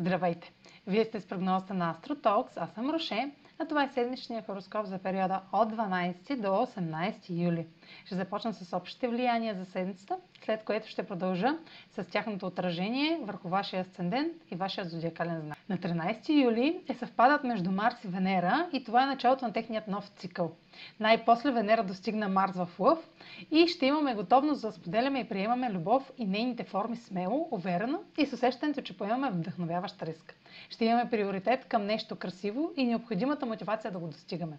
Здравейте! Вие сте с прогнозата на AstroTalks, аз съм Роше, а това е седмичният хороскоп за периода от 12 до 18 юли. Ще започна с общите влияния за седмицата, след което ще продължа с тяхното отражение върху вашия асцендент и вашия зодиакален знак. На 13 юли е съвпадат между Марс и Венера и това е началото на техният нов цикъл. Най-после Венера достигна Марс в Лъв и ще имаме готовност да споделяме и приемаме любов и нейните форми смело, уверено и с усещането, че поемаме вдъхновяващ риск. Ще имаме приоритет към нещо красиво и необходимата мотивация да го достигаме.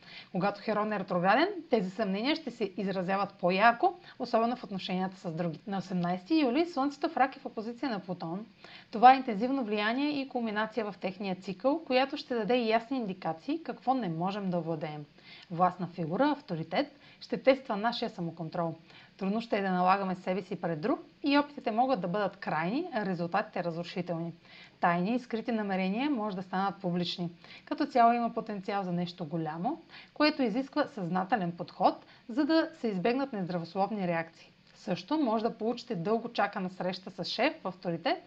Когато Херон е ретрограден, тези съмнения ще се изразяват по-ярко, особено в отношенията с други. На 18 юли Слънцето в рак е в опозиция на Плутон. Това е интензивно влияние и кулминация в техния цикъл, която ще даде ясни индикации какво не можем да владеем. Властна фигура, авторитет, ще тества нашия самоконтрол. Трудно ще е да налагаме себе си пред друг и опитите могат да бъдат крайни, а резултатите разрушителни. Тайни и скрити намерения може да станат публични. Като цяло има потенциал за нещо голямо, което изисква съзнателен подход, за да се избегнат нездравословни реакции. Също може да получите дълго чакана среща с шеф в авторитет,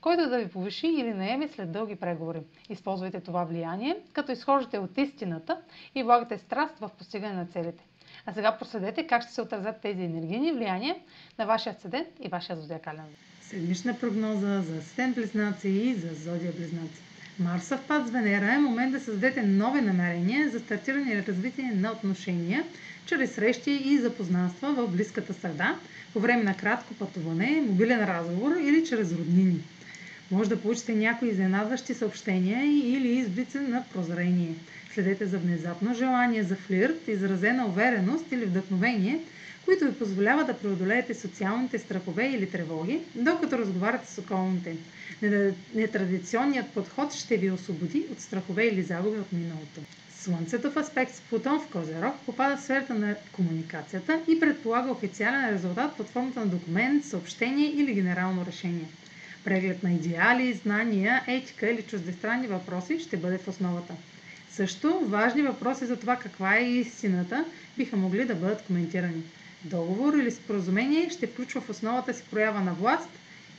който да ви повиши или наеме след дълги преговори. Използвайте това влияние, като изхождате от истината и влагате страст в постигане на целите. А сега проследете как ще се отразят тези енергийни влияния на вашия асцендент и вашия зодиакален. Седмична прогноза за асцендент близнаци и за зодия близнаци. Марс пад с Венера е момент да създадете нови намерения за стартиране и развитие на отношения чрез срещи и запознанства в близката среда, по време на кратко пътуване, мобилен разговор или чрез роднини. Може да получите някои изненадващи съобщения или изблици на прозрение. Следете за внезапно желание за флирт, изразена увереност или вдъхновение, които ви позволяват да преодолеете социалните страхове или тревоги, докато разговаряте с околните. Нетрадиционният подход ще ви освободи от страхове или загуби от миналото. Слънцето в аспект с Плутон в Козерог попада в сферата на комуникацията и предполага официален резултат под формата на документ, съобщение или генерално решение. Преглед на идеали, знания, етика или чуждестранни въпроси ще бъде в основата. Също важни въпроси за това каква е истината биха могли да бъдат коментирани. Договор или споразумение ще включва в основата си проява на власт